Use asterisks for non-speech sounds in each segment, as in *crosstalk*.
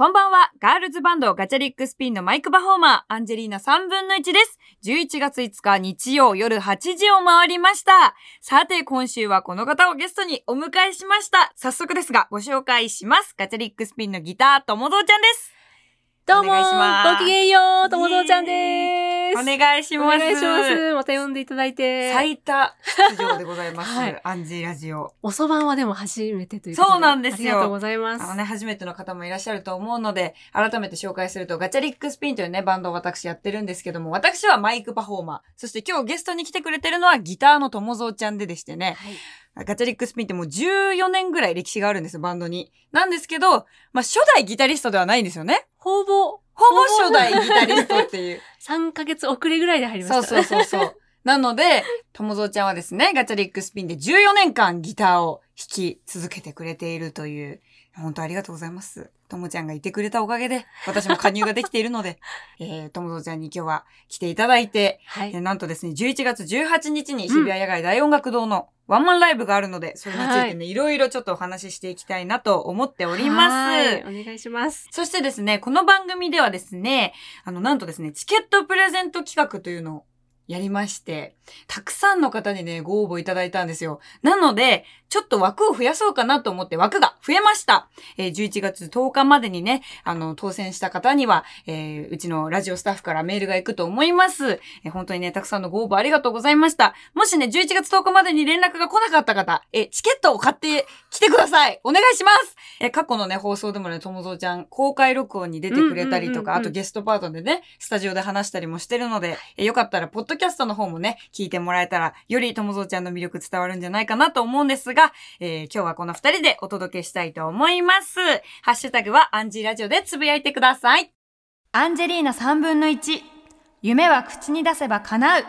こんばんは。ガールズバンドガチャリックスピンのマイクパフォーマー、アンジェリーナ3分の1です。11月5日日曜夜8時を回りました。さて、今週はこの方をゲストにお迎えしました。早速ですが、ご紹介します。ガチャリックスピンのギター、ともぞうちゃんです。どうもごきげんようともぞうちゃんです。お願いします。お願いします。また呼んでいただいて。最多出場でございます。*laughs* はい。アンジーラジオ。おそばんはでも初めてということでそうなんですよ。ありがとうございます。あのね、初めての方もいらっしゃると思うので、改めて紹介すると、ガチャリックスピンというね、バンドを私やってるんですけども、私はマイクパフォーマー。そして今日ゲストに来てくれてるのはギターの友蔵ちゃんででしてね、はいガチャリックスピンってもう14年ぐらい歴史があるんですよ、バンドに。なんですけど、まあ、初代ギタリストではないんですよね。ほぼほぼ初代ギタリストっていう。*laughs* 3ヶ月遅れぐらいで入りましたそうそうそうそう。なので、友蔵ちゃんはですね、ガチャリックスピンで14年間ギターを弾き続けてくれているという、本当ありがとうございます。ともちゃんがいてくれたおかげで、私も加入ができているので、*laughs* えー、ともぞちゃんに今日は来ていただいて、はいえーなんとですね、11月18日に日比谷野外大音楽堂のワンマンライブがあるので、それについてね、いろいろちょっとお話ししていきたいなと思っております。はいお願いしますそしてですね、この番組ではですね、あの、なんとですね、チケットプレゼント企画というのをやりまして、たくさんの方にね、ご応募いただいたんですよ。なので、ちょっと枠を増やそうかなと思って枠が増えました。えー11月10日までにね、あの、当選した方には、えーうちのラジオスタッフからメールが行くと思います。えー本当にね、たくさんのご応募ありがとうございました。もしね、11月10日までに連絡が来なかった方、えーチケットを買ってきてくださいお願いしますえー過去のね、放送でもね、ともぞうちゃん、公開録音に出てくれたりとか、あとゲストパートでね、スタジオで話したりもしてるので、えーよかったら、ポッドキャストの方もね、聞いてもらえたら、よりともぞうちゃんの魅力伝わるんじゃないかなと思うんですが、えー今日はこの二人でお届けしたいと思います。ハッシュタグはアンジーラジオでつぶやいてください。アンジェリーナ3分の1。夢は口に出せば叶う。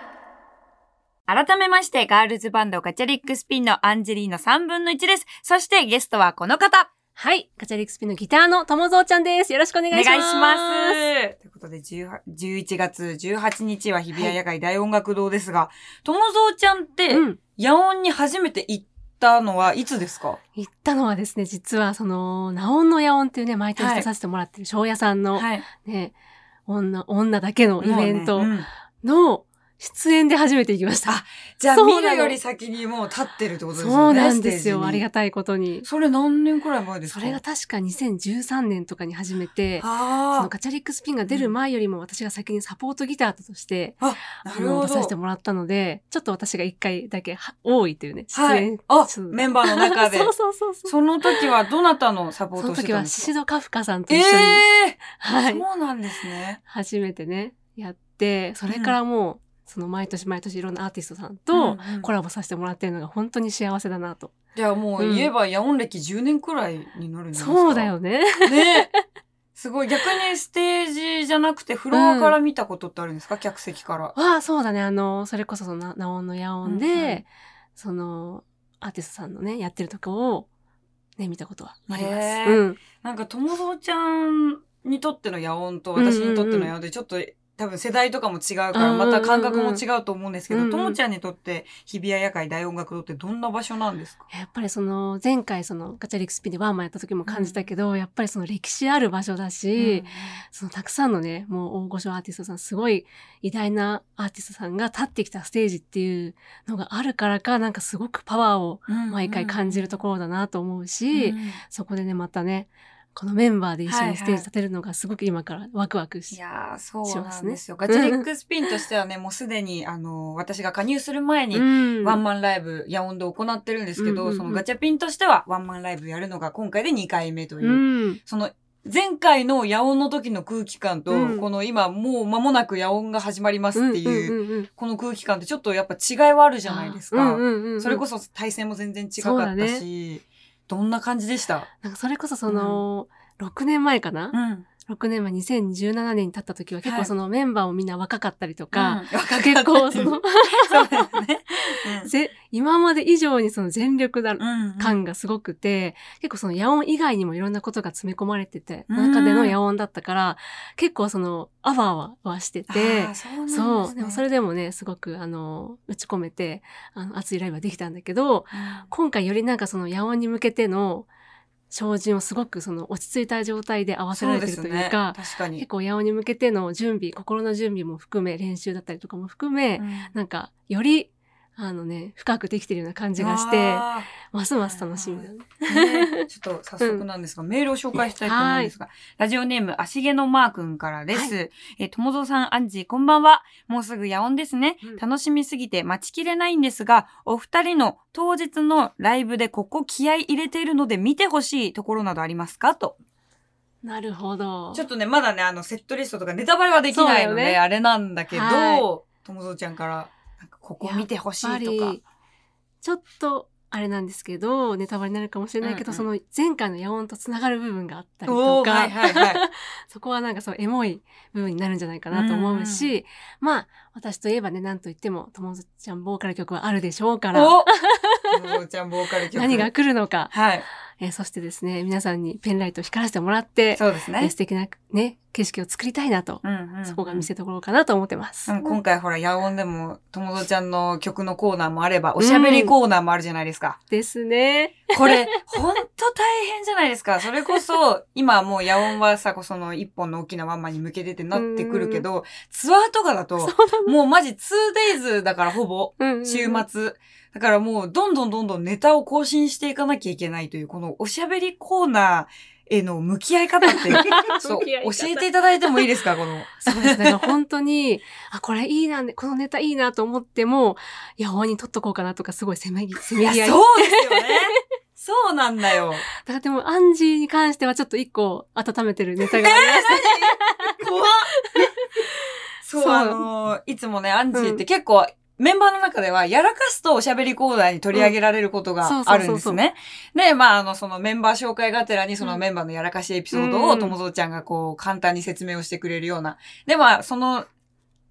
改めまして、ガールズバンドガチャリックスピンのアンジェリーナ3分の1です。そしてゲストはこの方。はいガチャリックスピンのギターのともぞうちゃんですよろしくお願お願いいしますします。ということで、18 11月18日は日比谷野外大音楽堂ですが、友蔵ちゃんって、うん野音に初めて行ったのはいつですか？行ったのはですね実はそのナオンの野音っていうね毎年出させてもらってる庄屋さんのはい。ね、女、女だけのイベントの出演で初めて行きました。あじゃあ見るより先にもう立ってるってことですよね。そうなんですよ。ありがとたいことに。それ何年くらい前ですか？それが確か2013年とかに始めて、そあのガチャリックスピンが出る前よりも私が先にサポートギターとして、あ、の。出させてもらったので、ちょっと私が一回だけは多いというね、出はい演。。あそう、メンバーの中で。*laughs* そうそうそうそう。その時はどなたのサポーそのトをして時はシたんですか？シドカフカさんとえ一緒に、えはい、そうなんですね。初めてね、やって、それからもう、その毎年毎年いろんなアーティストさんうんとうんコラボさせてもらってるのが本当に幸せだなと。じゃあもううん言えば野音歴10年くらいになるんですか。そうだ。よね。ねすごい。逆にステージじゃなくてフロアから見たことってあるんですか、客席から。ああ、そうだね。あの、それこそそのな、ナオンの野音で、うんうんその、アーティストさんのね、やってるとこを、ね、見たことはあります。うん。なんか、友蔵ちゃんにとっての野音と私にとっての野音でちょっと、多分世代とかも違うから、うんうんうんまた感覚も違うと思うんですけど、うんうん。ともちゃんにとって日比谷野外大音楽堂ってどんな場所なんですか？やっぱりその、前回その、ガチャリックスピンでワンマンやった時も感じたけど、やっぱりその歴史ある場所だし、そのたくさんのね、もう大御所アーティストさん、すごい偉大なアーティストさんが立ってきたステージっていうのがあるからか、なんかすごくパワーを毎回感じるところだなと思うし、うん。そこでね、またね、このメンバーで一緒はいはいにステージ立てるのがすごく今からワクワクし、いやー、そうしますねなんですよ。ガチャリックスピンとしてはね、*laughs* もうすでに、あの、私が加入する前に、ん。ワンマンライブ、ヤオンで行ってるんですけど、うんうんうん。そのガチャピンとしてはワンマンライブやるのが今回で2回目という、うん。その前回のヤオンの時の空気感と、うん。この今もう間もなくヤオンが始まりますっていう、うんうんうんこの空気感ってちょっとやっぱ違いはあるじゃないですか。うんうんうんうんそれこそ対戦も全然違かったし、どんな感じでした？なんかそれこそその、6年前かな、うん。6年前2017年に経った時は結はい。構そのメンバーもみんな若かったりとか、うん、若かった結構その、*laughs* そうですね。ぜ今まで以上にその全力だうんうん。感がすごくて、結構その野音以外にもいろんなことが詰め込まれてて、うん。中での野音だったから、結構その、アワーははしてあてー、そうね。そう、でもそれでもね、すごくあの、打ち込めて、あの、熱いライブができたんだけど、今回よりなんかその野音に向けての、照準をすごくその落ち着いた状態で合わせられてるというか、確かに結。構八尾に向けての準備、心の準備も含め、練習だったりとかも含め、なんか、より、あのね、深くできてるような感じがして、あますます楽しみだね。ちょっと *laughs* 早速なんですが、メールを紹介したいと思うんですが、ラジオネーム、足毛のマー君からです。えー、ともぞうさん、アンジー、こんばんは。もうすぐ夜音ですね。うん楽しみすぎて待ちきれないんですが、お二人の当日のライブでここ気合い入れているので見てほしいところなどありますか？と。なるほど。ちょっとね、まだね、あの、セットリストとかネタバレはできないので、ねあれなんだけど、はいともぞうちゃんから、ここ見てほしいとかり。ちょっと、あれなんですけど、ネタバレになるかもしれないけど、うんうんその前回の野音とつながる部分があったりおとか、ーはいはいはい。*laughs* そこはなんかそう、エモい部分になるんじゃないかなと思うし、まあ、私といえばね、なんといっても、ともぞちゃんボーカル曲はあるでしょうから、おともぞうちゃんボーカル曲。何が来るのか、はい。えーそしてですね、皆さんにペンライトを光らせてもらって、そうですねえー素。敵なね、景色を作りたいなと、うんうんうんそこが見せ所かなと思ってます。うん今回ほら、ヤオンでも、ともぞちゃんの曲のコーナーもあれば、おしゃべりコーナーもあるじゃないですか。ですね。これ、ほんと大変じゃないですか。それこそ、*laughs* 今もうヤオンはさ、その一本の大きなワンマンに向けてってなってくるけど、ツアーとかだと、もうマジ 2days だからほぼ、うんうん週末。だからもう、どんどんどんどんネタを更新していかなきゃいけないという、このおしゃべりコーナーへの向き合い方って、*laughs* そう、教えていただいてもいいですか？この。そうです。だから本当に、あ、これいいな、このネタいいなと思っても、いや、法に取っとこうかなとか、すごいせめぎ、せめぎ合い。そうですよね。そうなんだよ。*laughs* だからでも、アンジーに関してはちょっと一個温めてるネタがありまして。怖っ *laughs* そう、そうあのーいつもね、アンジーって結構、メンバーの中では、やらかすとおしゃべりコーナーに取り上げられることがあるんですね。で、まあ、あの、そのメンバー紹介がてらに、そのうんメンバーのやらかしエピソードを、うんともぞうちゃんがこう、簡単に説明をしてくれるような。で、まあ、その、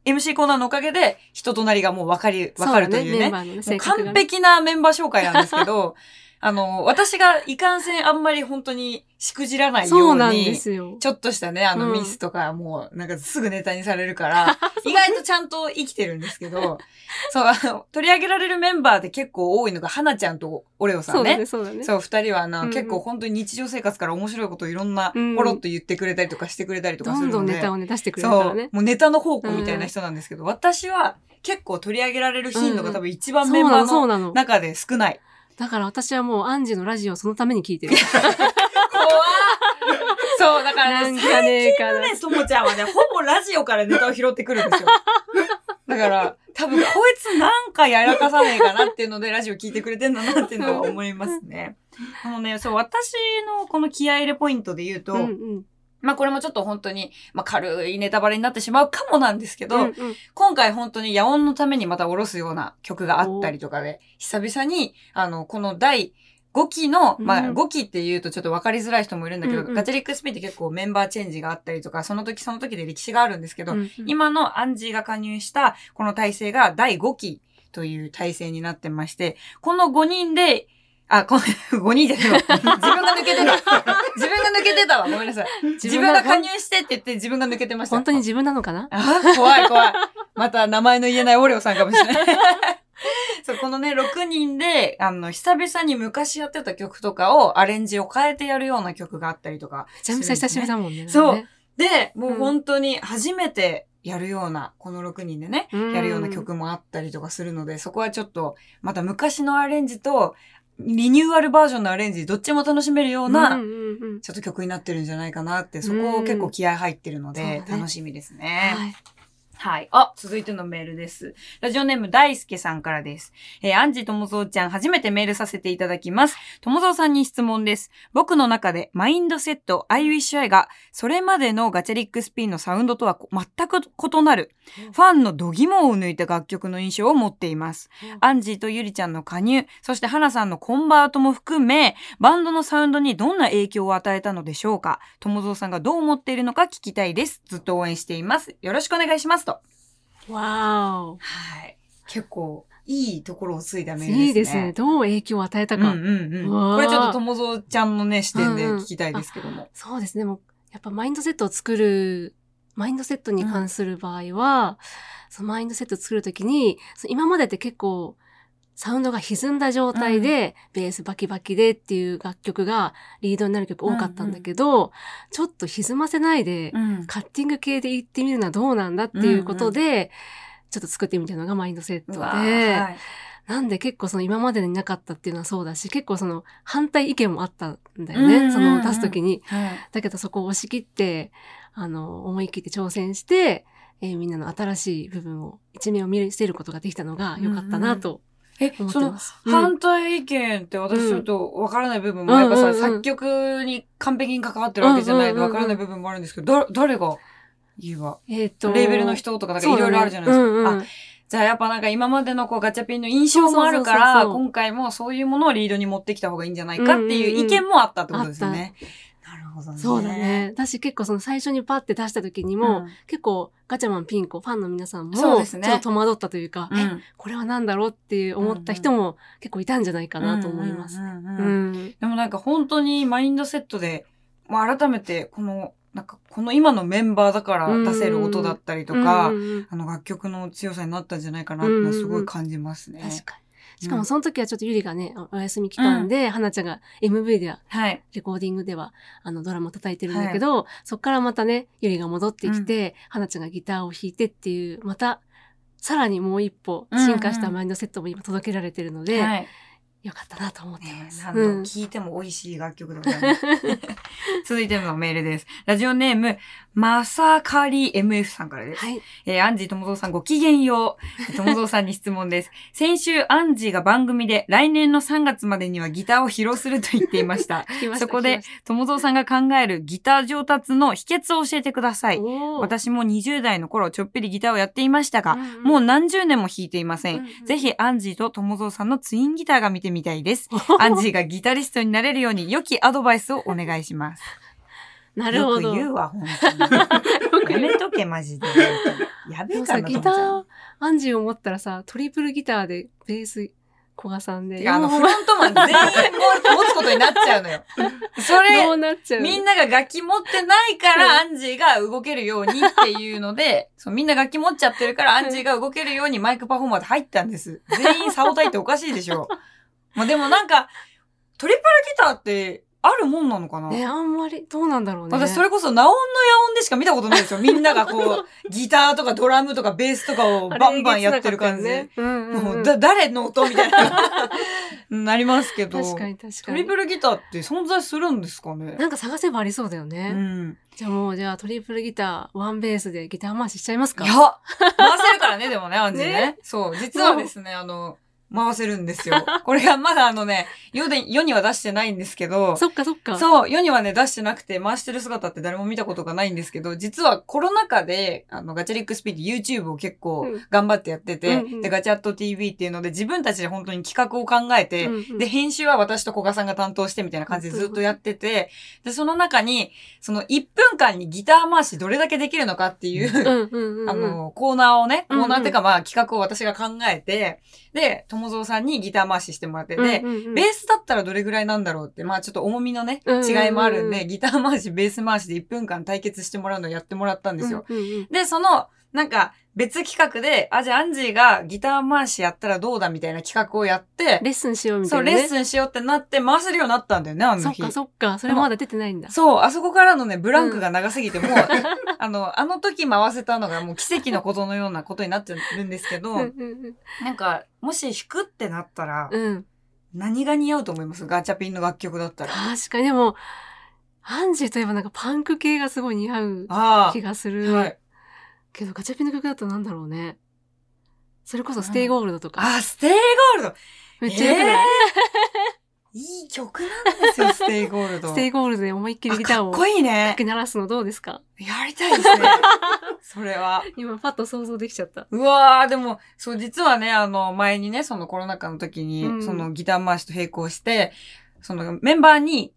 MC コーナーのおかげで、人となりがもうわかり、わかるというね。う性格が完ね。璧なメンバー紹介なんですけど、あの、私がいかんせんあんまり本当にしくじらないようそうなんでに、すよ。ちょっとしたね、あのうんミスとかもうなんかすぐネタにされるから、*laughs* 意外とちゃんと生きてるんですけど、*laughs* そう、あの、取り上げられるメンバーで結構多いのが、花ちゃんとオレオさんねそうだね、。そうだね。そう、二人はあの、うんうん結構本当に日常生活から面白いことをいろんな、うんポロッと言ってくれたりとかしてくれたりとかどするので。んどんネタをね、出してくれるそうからね。。もうネタの宝庫みたいな人なんですけど、私は結構取り上げられる頻度が多分一番メンバーの。中で少ない。だから私はもうアンジーのラジオをそのために聞いてる。怖っそう、だからね、なんかねえかな。ね、ともちゃんはね、ほぼラジオからネタを拾ってくるんですよ。だから、多分こいつなんかやらかさねえかなっていうので、ラジオ聞いてくれてんだなっていうのは思いますね。あのね、そう、私のこの気合入れポイントで言うと、うんうん。まあこれもちょっと本当に、まあ軽いネタバレになってしまうかもなんですけど、うんうん。今回本当に野音のためにまた下ろすような曲があったりとかで、久々に、あの、この第5期の、まあうん。5期って言うとちょっと分かりづらい人もいるんだけど、うんうん。ガチャリックスピンって結構メンバーチェンジがあったりとか、その時その時で歴史があるんですけど、うんうん。今のアンジーが加入したこの体制が第5期という体制になってまして、この5人で、あ、この5人じゃないわ。*laughs* *laughs* 自分が抜けてた。自分が抜けてたわ。ごめんなさい。自分が加入してって言って自分が抜けてました。本当に自分なのかな？あ、怖い怖い。また名前の言えないオレオさんかもしれない。*laughs* そう、このね、6人で、あの、久々に昔やってた曲とかをアレンジを変えてやるような曲があったりとか。めちゃめちゃ久しぶりだもんね。そうで、もう本当に初めてやるような、この6人でね、うんやるような曲もあったりとかするので、そこはちょっと、また昔のアレンジと、リニューアルバージョンのアレンジ、どっちも楽しめるような、ちょっと曲になってるんじゃないかなって、そこを結構気合入ってるので、楽しみですね。はいはい。あ、続いてのメールです。ラジオネーム大輔さんからです。えー、アンジーともぞうちゃん、初めてメールさせていただきます。ともぞうさんに質問です。僕の中で、マインドセット、I wish I が、それまでのガチャリックスピンのサウンドとはこ全く異なる、ファンの度肝を抜いた楽曲の印象を持っています。アンジーとゆりちゃんの加入、そして花さんのコンバートも含め、バンドのサウンドにどんな影響を与えたのでしょうか友蔵さんがどう思っているのか聞きたいです。ずっと応援しています。よろしくお願いします。と。わーお。はい。結構、いいところをついたメールですね。いいですね。。どう影響を与えたか。うんうんうん。これちょっと友蔵ちゃんのね、視点で聞きたいですけども。そうですね。もう、やっぱマインドセットを作る、マインドセットに関する場合は、そのマインドセットを作るときに、今までって結構、サウンドが歪んだ状態で、ベースバキバキでっていう楽曲がリードになる曲多かったんだけど、ちょっと歪ませないで、うん。カッティング系で行ってみるのはどうなんだっていうことで、ちょっと作ってみたのがマインドセットで、はい。なんで結構その今までになかったっていうのはそうだし、結構その反対意見もあったんだよね。うんうんうん。その出すときに。はい。だけどそこを押し切って、あの、思い切って挑戦して、えーみんなの新しい部分を、一面を見せることができたのが良かったなとえ、その反対意見って私ちょっとわからない部分も、やっぱさ、うんうんうん作曲に完璧に関わってるわけじゃないとうんうんうんうんわからない部分もあるんですけど、だ、誰が言うわ。えっ、と、レーベルの人とか、なんかいろいろあるじゃないですか。あ、じゃあやっぱなんか今までのこうガチャピンの印象もあるから、今回もそういうものをリードに持ってきた方がいいんじゃないかっていう意見もあったってことですよね。なるほどね。そうだね。私結構その最初にパッて出した時にも、結構ガチャマンピンコファンの皆さんも、そうですねちょっと戸惑ったというか、えうん。うん。これは何だろうっていう思った人も結構いたんじゃないかなと思います。うんうんうんうんうん。でもなんか本当にマインドセットで、まあ、改めてこの、なんかこの今のメンバーだから出せる音だったりとか、うんうんうんあの楽曲の強さになったんじゃないかなってすごい感じますね。確かに。しかもその時はちょっとゆりがね、お休み期間で、花ちゃんが MV では、はい。レコーディングでは、あの、ドラマ叩いてるんだけど、そっからまたね、ゆりが戻ってきて、花ちゃんがギターを弾いてっていう、また、さらにもう一歩進化したマインドセットも今届けられてるので、はい。よかったなと思ってます。ね何度うん聴いても美味しい楽曲でございます。*laughs* 続いてのメールです。ラジオネーム、まさかり MF さんからです。はい。えーアンジーともぞうさんごきげんよう。ともぞうさんに質問です。先週、アンジーが番組で来年の3月までにはギターを披露すると言っていました。*laughs* したそこでともぞうさんが考えるギター上達の秘訣を教えてください。私も20代の頃、ちょっぴりギターをやっていましたが、うんうんもう何十年も弾いていません。うんうんぜひ、アンジーとともぞうさんのツインギターが見てみたいです。*laughs* アンジーがギタリストになれるように良きアドバイスをお願いします。*laughs* なるほど。よく言うわ、本当に。*laughs* やめとけ、マジで。やべえかな、ギター、アンジーを持ったらさ、トリプルギターでベース、古賀さんで。あの、フロントマン全員持つことになっちゃうのよ。そどれう、なっちゃうみんなが楽器持ってないから、アンジーが動けるようにっていうので、そうみんな楽器持っちゃってるから、アンジーが動けるようにマイクパフォーマーで入ったんです。全員差をたいっておかしいでしょ。まあでもなんか、トリプルギターってあるもんなのかな、ね、あんまり、どうなんだろうね。私それこそナオンの野音でしか見たことないですよ。みんながこう、*laughs* ギターとかドラムとかベースとかをバンバンやってる感じ。ね。うんもうだ誰の音みたいな、*laughs* なりますけど。確かに確かに。トリプルギターって存在するんですかね？なんか探せばありそうだようね。ん。じゃあもう、じゃあトリプルギター、ワンベースでギター回ししちゃいますか？いや、回せるからね、でもね、アンジーね。ねそう、実はですね、あの、回せるんですよ。*laughs* これがまだあのね、世で、世には出してないんですけど、そっかそっか。そう、世にはね、出してなくて、回してる姿って誰も見たことがないんですけど、実はコロナ禍で、あの、ガチャリックスピード YouTube を結構うん頑張ってやってて、うんうんで、ガチャット TV っていうので、自分たちで本当に企画を考えて、うんうんで、編集は私と古賀さんが担当してみたいな感じでずっとやってて、で、その中に、その1分間にギター回しどれだけできるのかっていう。あの、コーナーをね、コーナーっていうかまあ企画を私が考えて、で、友蔵さんにギター回ししてもらって、で、うんうんうん。ベースだったらどれぐらいなんだろうって、まあちょっと重みのね、うんうんうん。違いもあるんで、ギター回し、ベース回しで1分間対決してもらうのをやってもらったんですよ。うんうんうん。で、その、なんか、別企画で、あ、じゃあアンジーがギター回しやったらどうだみたいな企画をやって、レッスンしようみたそ、いうな、ね。レッスンしようってなって回せるようになったんだよね、あの日。そっかそっか。それまだ出てないんだ。そう、あそこからのね、ブランクが長すぎて、もう、*laughs* あの、あの時回せたのがもう奇跡のことのようなことになってるんですけど、なんか、もし弾くってなったら、うんうん。何が似合うと思います？ガチャピンの楽曲だったら。確かに、でも、アンジーといえばなんかパンク系がすごい似合うあ気がすあ、る。はい。けどガチャピンの曲だとなんだろうね。それこそステイゴールドとか。あ、ステイゴールドめっちゃよくない、いい曲なんですよ、*laughs* ステイゴールド。ステイゴールドで思いっきりギターをあかっこいいねか。き鳴らすのどうですか？やりたいですね。*laughs* それは。今パッと想像できちゃった。うわー、でも、そう、実はね、あの、前にね、そのコロナ禍の時に、うんそのギター回しと並行して、そのメンバーに、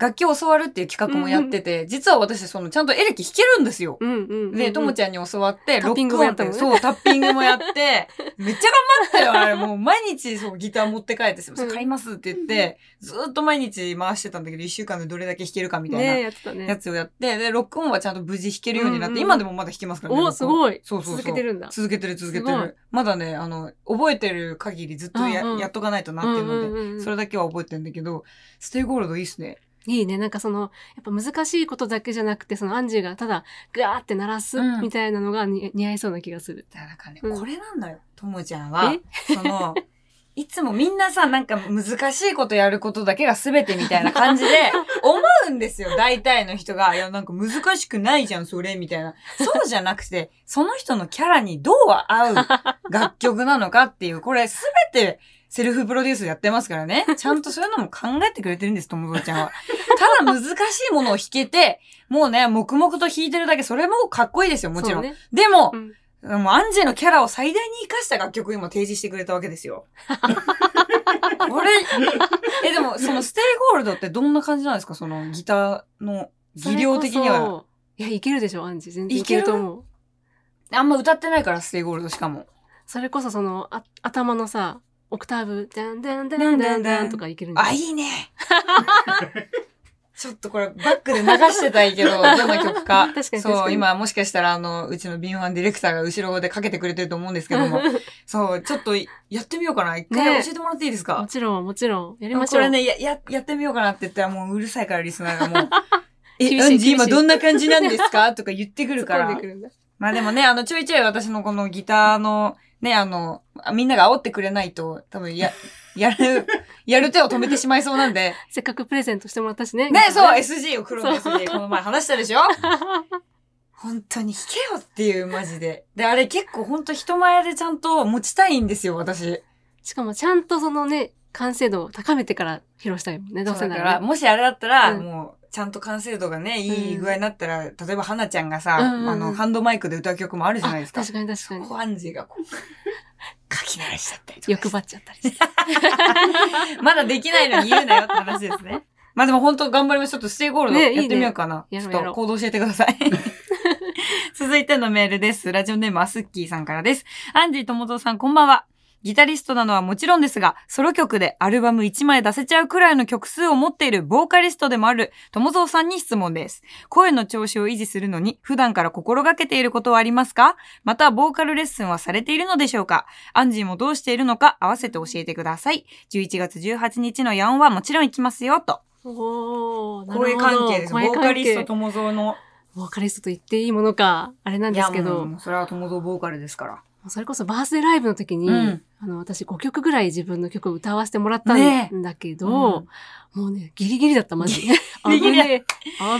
楽器を教わるっていう企画もやってて、実は私、その、ちゃんとエレキ弾けるんですよ。うんうんうんうん。で、ともちゃんに教わって、ロックオンってそう、タッピングもやって、めっちゃ頑張ったよ、あれ。もう毎日、そう、ギター持って帰って、すいませんうん買いますって言って、ずーっと毎日回してたんだけど、一週間でどれだけ弾けるかみたいな。ねやってたね。やつをやって、で、ロックオンはちゃんと無事弾けるようになって、うんうん今でもまだ弾けますからね。おすごい。そうそうそう続けてるんだ。続けてる続けてる。まだね、あの、覚えてる限りずっとや,、うんうんやっとかないとなっていうので、んうんうんそれだけは覚えてるんだけど、ステイゴールドいいっすね。いいね。なんかその、やっぱ難しいことだけじゃなくて、そのアンジーがただ、グワーって鳴らすうんみたいなのがに似合いそうな気がする。だからね、うんこれなんだよ、ともちゃんは。その、いつもみんなさ、なんか難しいことやることだけが全てみたいな感じで *laughs* 思うんですよ、大体の人が。いや、なんか難しくないじゃん、それ、みたいな。そうじゃなくて、その人のキャラにどう合う楽曲なのかっていう、これ全てセルフプロデュースやってますからね。*laughs* ちゃんとそういうのも考えてくれてるんです、ともぞちゃんは。ただ難しいものを弾けて、もうね、黙々と弾いてるだけ、それもかっこいいですよ、もちろん。ねでもう、んもうアンジェのキャラを最大に活かした楽曲を今提示してくれたわけですよ。これ、え、でもそのステイゴールドってどんな感じなんですか？そのギターの技量的には。いや、いけるでしょ、アンジー。全然いけると思う。あんま歌ってないから、ステイゴールドしかも。それこそその、あ頭のさ、オクターブ、ダンダンダンダンダンとかいけるんじゃあ、ない？いいね。*laughs* ちょっとこれバックで流してたいけど、*laughs* どんな曲か。確かに確かそう、に今もしかしたらあの、うちの敏腕ディレクターが後ろでかけてくれてると思うんですけども。*laughs* そう、ちょっとやってみようかな。一回ね教えてもらっていいですか、もちろん、もちろん。やりましょう。これね、や、や、やってみようかなって言ったらもううるさいからリスナーがもう。え、アンジー今どんな感じなんですか？とか言ってくるから。まあでもね、あの、ちょいちょい私のこのギターの、ね、あの、みんなが煽ってくれないと、多分や、やる、*laughs* やる手を止めてしまいそうなんで。せっかくプレゼントしてもらったしね。ね、そう、う。SG を黒の SG、この前話したでしょ？*laughs* 本当に弾けよっていう、マジで。で、あれ結構本当人前でちゃんと持ちたいんですよ、私。しかもちゃんとそのね、完成度を高めてから披露したいもんね。どうせなそうだからら、ね。もしあれだったら、うんもう、ちゃんと完成度がね、いい具合になったら、例えば花ちゃんがさ、うんうんうんあの、ハンドマイクで歌う曲もあるじゃないですか。確かに確かにアンジーがこう、*laughs* 書き鳴らしちゃったりとか。*laughs* 欲張っちゃったりして。*laughs* まだできないのに言うなよって話ですね。まあでも本当頑張ります。ちょっとステイゴールドねいいねやってみようかな。やろうやろうちょっと行動教えてください。続いてのメールです。ラジオネームアスッキーさんからです。アンジー、ともぞうさんこんばんは。ギタリストなのはもちろんですが、ソロ曲でアルバム1枚出せちゃうくらいの曲数を持っているボーカリストでもあるともぞうさんに質問です。声の調子を維持するのに普段から心がけていることはありますか？また、ボーカルレッスンはされているのでしょうか？アンジーもどうしているのか合わせて教えてください。11月18日のヤンはもちろん行きますよ、と。お。声関係です。ボーカリスト友蔵の。ボーカリストと言っていいものか、あれなんですけいやど、もうそれは友蔵ボーカルですから。それこそバースデーライブの時に、うんあの、私5曲ぐらい自分の曲を歌わせてもらったねんだけど、もうね、ギリギリだった、マジで。*laughs* ギリギリ危ねえ。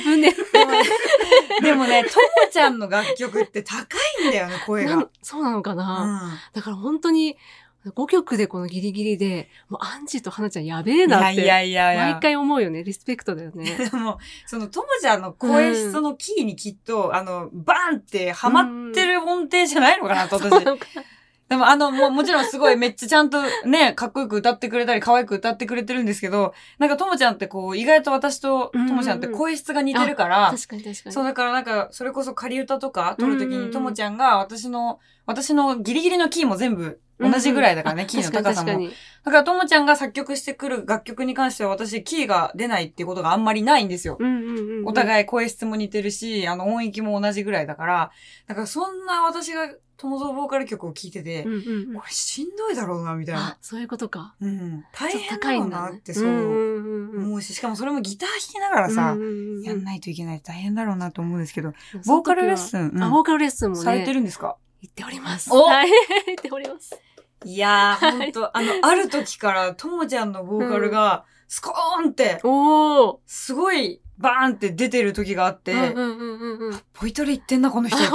危ね *laughs* でもね、ともちゃんの楽曲って高いんだよね、え。声が。そうなのかな、だから本当に、5曲でこのギリギリで、もうアンジーと花ちゃんやべえなって、やいやいやいや。毎回思うよね。リスペクトだよね。*laughs* でも、その、ともちゃんの声質のキーにきっと、あの、バーンってハマってる音程じゃないのかなと、私。でも、あの、も、もちろんすごいめっちゃちゃんとね、かっこよく歌ってくれたり、可愛く歌ってくれてるんですけど、なんかともちゃんってこう、意外と私とともちゃんって声質が似てるから、確かに確かに。そう、だからなんか、それこそ仮歌とか撮るときうんうんうんにともちゃんが私の、私のギリギリのキーも全部同じぐらいだからね、うんキーの高さも。確かにだからともちゃんが作曲してくる楽曲に関しては私、キーが出ないっていうことがあんまりないんですよ。うんうんうんうん。お互い声質も似てるし、あの音域も同じぐらいだから、だからそんな私が友蔵ボーカル曲を聴いてて、うんうんうんこれしんどいだろうな、みたいなあ。、そういうことか。うん。大変だろう。なってそう思うし、しかもそれもギター弾きながらさ、うんうんうんうんやんないといけない大変だろうなと思うんですけど、ボーカルレッスン、うんあ、ボーカルレッスンもね。されてるんですか？行っております。おはい。*laughs* 行っております。いやー、ほんと、あの、ある時から、ともちゃんのボーカルが、スコーンって、おー。すごい、バーンって出てる時があって。ポイトレ行ってんな、この人 *laughs*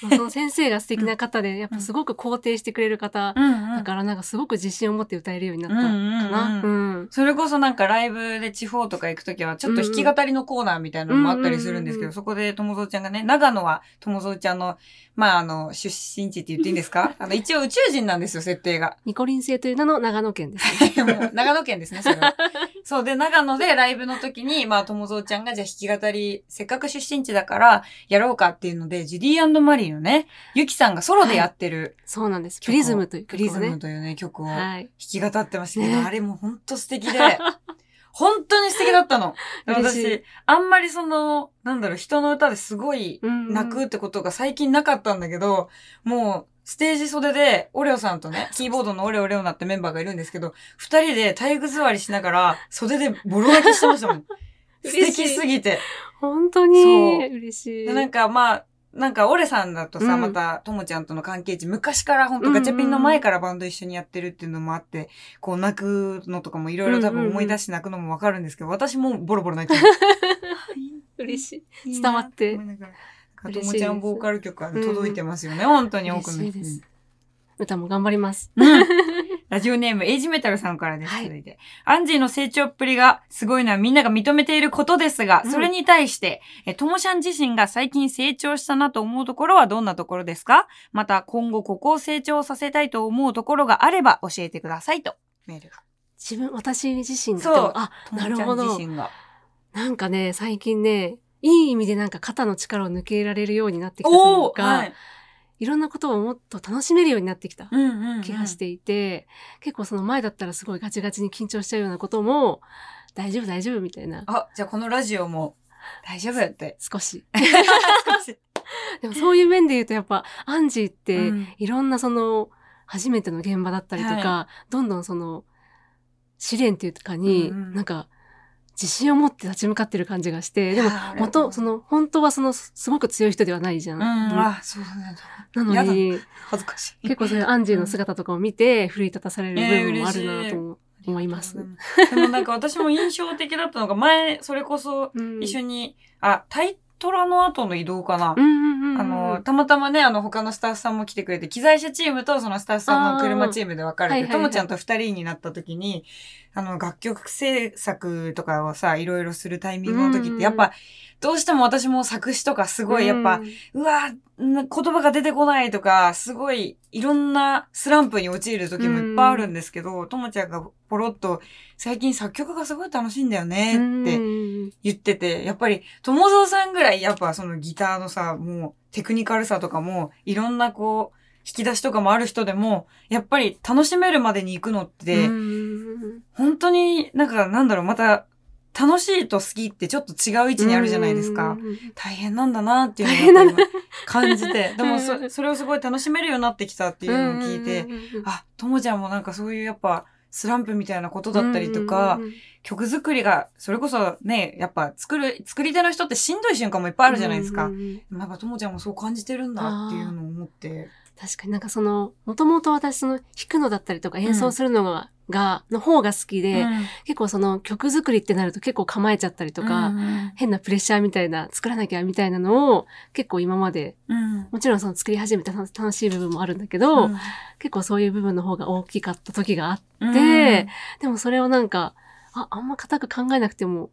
その先生が素敵な方で、やっぱすごく肯定してくれる方、うんだからなんかすごく自信を持って歌えるようになったかな。それこそなんかライブで地方とか行くときは、ちょっと弾き語りのコーナーみたいなのもあったりするんですけど、そこで友蔵ちゃんがね、長野は友蔵ちゃんの、まああの、出身地って言っていいんですか？*laughs* あの、一応宇宙人なんですよ、設定が。ニコリン星という名の長野県ですね。*laughs* 長野県ですね、それは。そうで、長野でライブの時に、まあ、友蔵ちゃんがじゃあ弾き語り、せっかく出身地だから、やろうかっていうので、ジュディマリーのね、ゆきさんがソロでやってるそうなんです。プリズムというプ曲をね。リズムというね、曲を弾はい。き語ってましたけど、ねあれもほんと素敵で、本当に素敵だったの。*laughs* 私、あんまりその、なんだろう、人の歌ですごい泣くってことが最近なかったんだけど、もう、ステージ袖で、オレオさんとね、*laughs* キーボードのオレオレオナってメンバーがいるんですけど、二人で体育座りしながら、袖でボロ泣きしてましたもん。*laughs* 素敵すぎて。本当にそう嬉しい。でなんかまあ、なんか、オレさんだとさ、うんまた、ともちゃんとの関係値、昔からほんとガチャピンの前からバンド一緒にやってるっていうのもあって、こう泣くのとかもいろいろ多分思い出して泣くのもわかるんですけど、私もボロボロ泣いてる。*laughs* 嬉しい。伝わって思いながらともちゃんボーカル曲は届いてますよね、本当に多くの人に。歌も頑張ります。うんラジオネーム、エイジメタルさんからです。はい続いて。アンジーの成長っぷりがすごいのはみんなが認めていることですが、うんそれに対して、え、ともしゃん自身が最近成長したなと思うところはどんなところですか？また、今後ここを成長させたいと思うところがあれば教えてくださいと、メールが。自分、私自身がそうあ、なるほど。ん自身が。なんかね、最近ね、いい意味でなんか肩の力を抜けられるようになってきたというか、はい。い、ろんなことをもっと楽しめるようになってきたうんうんうん。気がしていて、結構その前だったらすごいガチガチに緊張しちゃうようなことも、大丈夫大丈夫みたいな、あ、じゃあこのラジオも大丈夫って。*laughs* 少し。*laughs* 少し。でもそういう面で言うとやっぱ、アンジーって、うん。いろんなその、初めての現場だったりとか、はどんどんその、試練っていうかに、うんうん。なんか、自信を持って立ち向かってる感じがして、でもいやーありがとその、本当はその、すごく強い人ではないじゃん。うん、あ、そうだね。なのに、恥ずかしい。結構そういうアンジーの姿とかを見て、奮い立たされる部分もあるなと思思います。でもなんか私も印象的だったのが、前、それこそうん一緒に、あ、タイトラの後の移動かな。あの、たまたまね、あの、他のスタッフさんも来てくれて、機材車チームとそのスタッフさんの車チームで分かれて、ともちゃんと二人になった時に、あの、楽曲制作とかをさ、いろいろするタイミングの時っうん。て、やっぱ、どうしても私も作詞とかすごい、やっぱ、うわな言葉が出てこないとか、すごい、いろんなスランプに陥る時もいっぱいあるんですけど、ともちゃんがポロッと、最近作曲がすごい楽しいんだよねってうん。言ってて、やっぱり、友蔵さんぐらい、やっぱそのギターのさ、もう、テクニカルさとかも、いろんなこう、引き出しとかもある人でも、やっぱり楽しめるまでに行くのって、うん。本当になんか、なんだろう、また、楽しいと好きってちょっと違う位置にあるじゃないですか。うんうんうん大変なんだなっていうのを感じて、*laughs* でもうんそそれをすごい楽しめるようになってきたっていうのを聞いて、うんうんうんうん。あ、ともちゃんもなんかそういうやっぱスランプみたいなことだったりとか、うんうんうん。曲作りが、それこそね、やっぱ作る、作り手の人ってしんどい瞬間もいっぱいあるじゃないですか。うんうんうんでもやっぱともちゃんもそう感じてるんだっていうのを思って。確かになんかその、もともと私その弾くのだったりとか演奏するのが、が、の方が好きで、うん。結構その曲作りってなると結構構えちゃったりとか、うん変なプレッシャーみたいな、作らなきゃみたいなのを結構今まで、うん。もちろんその作り始めて楽楽しい部分もあるんだけど、結構そういう部分の方が大きかった時があって、うん。でもそれをなんか、あ、あんま固く考えなくても、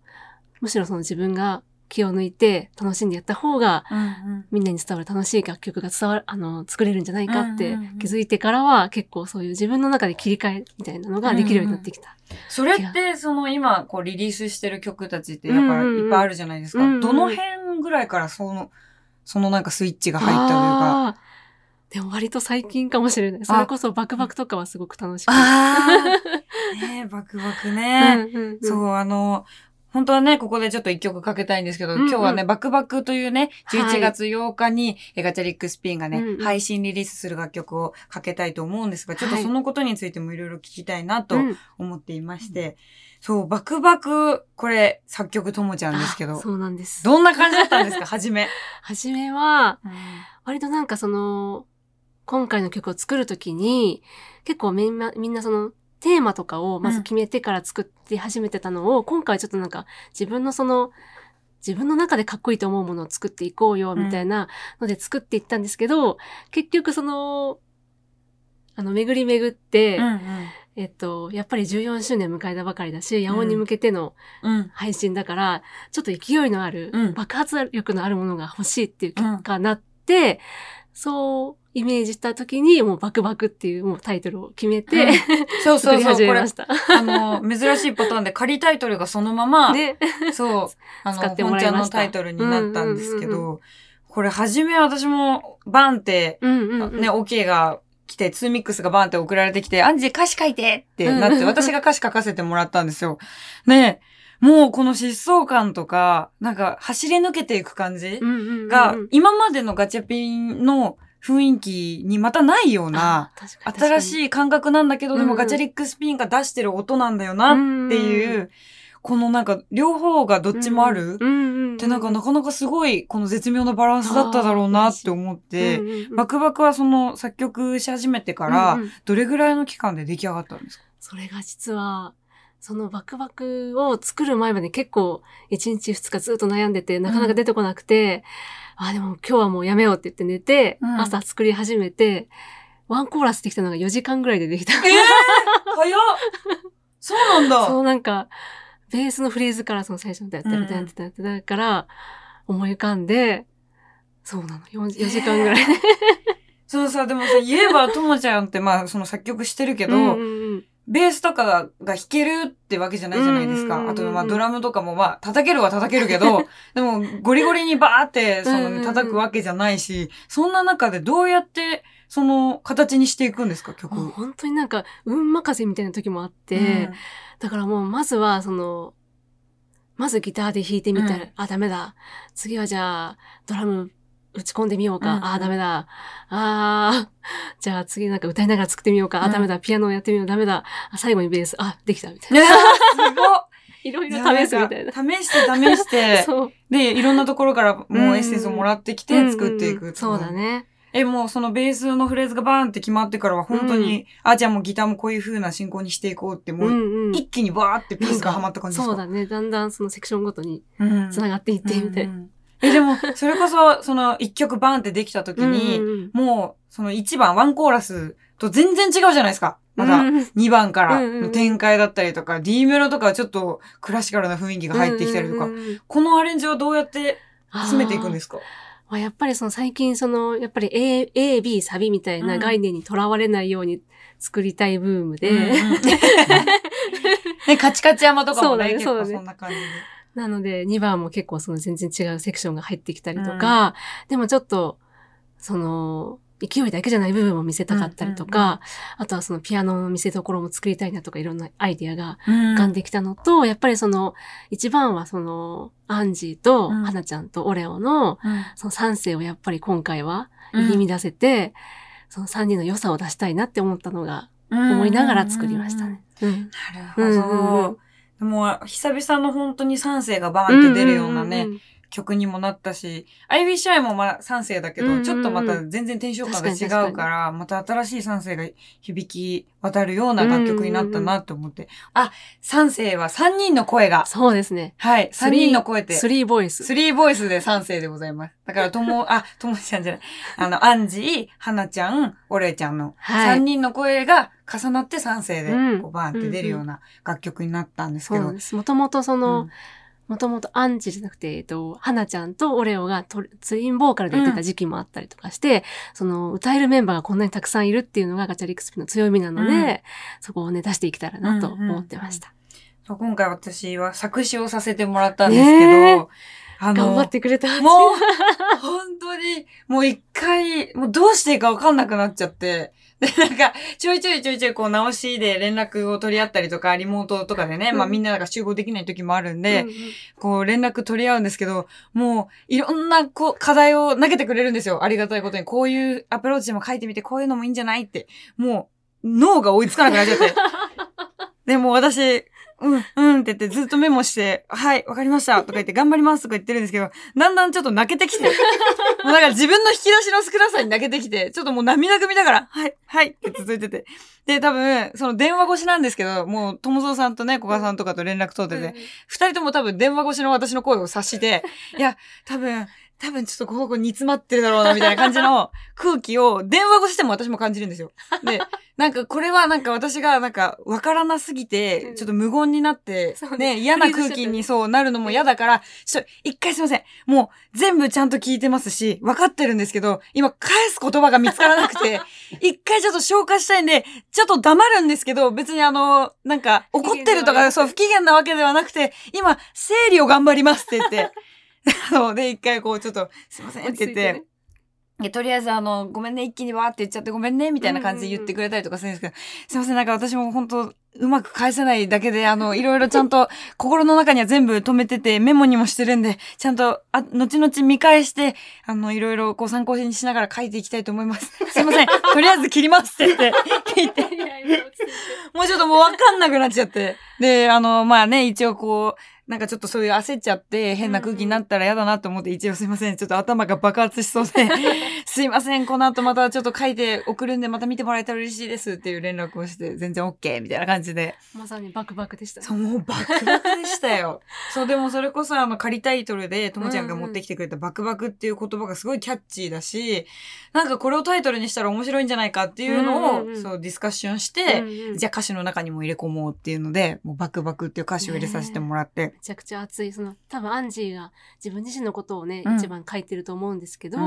むしろその自分が気を抜いて楽しんでやった方が、うんみんなに伝わる楽しい楽曲が伝わる、あの、作れるんじゃないかって気づいてからは結構そういう自分の中で切り替えみたいなのができるようになってきた。それって、その今、こうリリースしてる曲たちってやっぱいっぱいあるじゃないですか。どの辺ぐらいからその、そのなんかスイッチが入ったというか。でも割と最近かもしれない。それこそバクバクとかはすごく楽しくて。ああ、ねえバクバクね。*laughs* うんうんうんそう、あの、本当はね、ここでちょっと一曲かけたいんですけど、うんうん。今日はね、バクバクというね、はい。11月8日に、えガチャリックスピンがね、うんうん。配信リリースする楽曲をかけたいと思うんですが、ちょっとはいそのことについてもいろいろ聞きたいなとうん。思っていまして、そう、バクバク、これ、作曲ともちゃんですけど、あそうなんです。どんな感じだったんですか、*laughs* 初め。はじめは、割となんかその、今回の曲を作るときに、結構みんな、みんなその、テーマとかをまず決めてから作って始めてたのを、今回はちょっとなんか自分のその、自分の中でかっこいいと思うものを作っていこうよ、みたいなので作っていったんですけど、結局その、あの、巡り巡って、うんうん。えっと、やっぱり14周年迎えたばかりだし、野音に向けてのうん。配信だから、ちょっと勢いのある、うん。爆発力のあるものが欲しいっていう結果になって、そうイメージした時に、もうバクバクっていうもうタイトルを決めて、うんそうそうそう。これ。あの、珍しいパターンで仮タイトルがそのまま、*laughs* ね。そう、あの、使っても本ちゃんのタイトルになったんですけうんうんど、これ初め私もバンって、うんうん、うん。ね、OK が来て、2ミックスがバンって送られてきて、アンジー歌詞書いてってなって、うん私が歌詞書かせてもらったんですよ。ねもうこの疾走感とか、なんか走り抜けていく感じが、今までのガチャピンの雰囲気にまたないような、新しい感覚なんだけど、でもガチャリックスピンが出してる音なんだよなっていう、このなんか両方がどっちもあるってなんかなかなかすごいこの絶妙なバランスだっただろうなって思って、バクバクはその作曲し始めてからどれぐらいの期間で出来上がったんですか？それが実は、そのバクバクを作る前まで結構1日2日ずっと悩んでて、なかなか出てこなくて、あ、でも今日はもうやめようって言って寝て、うん朝作り始めて、ワンコーラスできたのが4時間ぐらいでできた。えー、早っそうなんだ *laughs* そうなんか、ベースのフレーズからその最初のやってうんるやってたやってたから、思い浮かんで、そうなの、4, 4時間ぐらいで。そのさでもさ言えばともちゃんってまあその作曲してるけど、うんうんうんベースとかがが弾けるってわけじゃないじゃないですか。うんうんうんうんあとまあドラムとかもまあ叩けるは叩けるけど、*laughs* でもゴリゴリにバーってその、叩くわけじゃないし、そんな中でどうやってその形にしていくんですか曲。本当になんか、運任せみたいな時もあって、だからもうまずはその、まずギターで弾いてみたら、うんあ、ダメだ。次はじゃあ、ドラム打ち込んでみようか。うんうんあ、ダメだ。あーじゃあ次なんか歌いながら作ってみようか。あ、うんダメだ。ピアノやってみよう。ダメだ。あ最後にベース。あ、できた。みたいねな。*laughs* すごっ *laughs* いろいろ試すみたいな。試して試して、*laughs* そう。で、いろんなところからもうんううんエッセンスをもらってきて作っていく、うんうんそうだ。ね。え、もうそのベースのフレーズがバーンって決まってからは本当に、あ、じゃあもうギターもこういう風な進行にしていこうって、もう、ん一気にバーってピースがはまった感じですか？そうだね。だんだんそのセクションごとにうん繋がっていってみたいな。うんうん *laughs* え、でも、それこそ、その一曲バーンってできた時に、うんうんうん。もう、その一番、ワンコーラスと全然違うじゃないですか。まだ、うん。2番からの展開だったりとか、D メロとかはちょっとクラシカルな雰囲気が入ってきたりとか、うんうんうん。このアレンジはどうやって詰めていくんですすかまあ、やっぱりその最近その、やっぱり A、A、B、サビみたいな概念にとらわれないように作りたいブームで、うんうんね、カチカチ山とかもね、そうだねそうだね。そんな感じで。なので2番も結構その全然違うセクションが入ってきたりとか、でもちょっと、その、勢いだけじゃない部分も見せたかったりとか、うんうんうあとはそのピアノの見せ所も作りたいなとかいろんなアイディアがうん。浮かんできたのと、やっぱりその、一番はその、アンジーと、うん。花ちゃんとオレオの、うん。その3世をやっぱり今回はうん入り乱せて、その3人の良さを出したいなって思ったのが、思いながら作りましたね。うん。なるほど。もう、久々の本当に賛成がバーンって出るようなね、んんん。曲にもなったし、アイビーシャイもまあ3世だけど、うんうんうんちょっとまた全然テンション感が違う確から、また新しい3世が響き渡るような楽曲になったなと思って。あ、3世は3人の声が、そうですね。はい、3人の声って、スリーボイス。スリーボイスで3世でございます。だから、とも、*laughs* あ、ともちゃんじゃない。あの、アンジー、はなちゃん、オレちゃんのはい3人の声が重なって3世で、うんこうバーンって出るような楽曲になったんですけど。そうです。もともとその、うんもともとアンジじゃなくて、えっと、花ちゃんとオレオがトツインボーカルでやってた時期もあったりとかして、その、歌えるメンバーがこんなにたくさんいるっていうのがガチャリックスピの強みなので、うんそこをね、出していけたらなと思ってました。そう今回私は作詞をさせてもらったんですけど、あ頑張ってくれた。もう、本当に、もう一回、もうどうしていいかわかんなくなっちゃって、で、なんか、ちょいちょいちょいちょいこう直しで連絡を取り合ったりとか、リモートとかでね、まあうんみんなが集合できない時もあるんで、うんうんこう連絡取り合うんですけど、もういろんなこう課題を投げてくれるんですよ。ありがたいことに。こういうアプローチでも書いてみて、こういうのもいいんじゃないって。もう脳が追いつかなくなっちゃって。*laughs* でも私、うん、うんって言ってずっとメモして、はい、わかりました。とか言って頑張ります。とか言ってるんですけど、だんだんちょっと泣けてきて、*laughs* もうなんか自分の引き出しの少なさに泣けてきて、ちょっともう涙ぐみながら、はい、はいって続いてて。で、多分、その電話越しなんですけど、もう、友蔵さんとね、古賀さんとかと連絡取ってて、二人とも多分電話越しの私の声を察して、いや、多分、多分ちょっとこの子煮詰まってるだろうな、みたいな感じの *laughs* 空気を電話越しても私も感じるんですよ。で、なんかこれはなんか私がなんかわからなすぎうて、んちょっと無言になってねね、嫌な空気にそうなるのも嫌だから、ちょ一回すいません。もう全部ちゃんと聞いてますし、分かってるんですけど、今返す言葉が見つからなくて、*laughs* 一回ちょっと消化したいんで、ちょっと黙るんですけど、別にあの、なんか怒ってるとか、そう、不機嫌なわけではなくて、今、整理を頑張りますって言って、あ *laughs* の、で、一回こう、ちょっと、すいませんって言って、いやとりあえずあの、ごめんね、一気にわーって言っちゃってごめんね、みたいな感じで言ってくれたりとかするんですけど、すいません、なんか私も本当うまく返せないだけで、あの、いろいろちゃんと *laughs* 心の中には全部止めてて、メモにもしてるんで、ちゃんと、あ、後々見返して、あの、いろいろこう参考にしながら書いていきたいと思います。*laughs* すいません、とりあえず切りますって言って、言って。もうちょっともうわかんなくなっちゃって。で、あの、まあね、一応こう、なんかちょっとそういう焦っちゃって変な空気になったら嫌だなと思って一応すいません。ちょっと頭が爆発しそうで、*laughs* すいません。この後またちょっと書いて送るんでまた見てもらえたら嬉しいですっていう連絡をして全然 OK みたいな感じで。まさにバクバクでしたねそう、もうバクバクでしたよ。*laughs* そう、でもそれこそあの仮タイトルでともちゃんが持ってきてくれたバクバクっていう言葉がすごいキャッチーだし、なんかこれをタイトルにしたら面白いんじゃないかっていうのを、うんうんうんそうディスカッションして、うんうんじゃあ歌詞の中にも入れ込もうっていうので、もうバクバクっていう歌詞を入れさせてもらって。めちゃくちゃ熱い。その多分アンジーが自分自身のことをね、うん。一番書いてると思うんですけど、うん。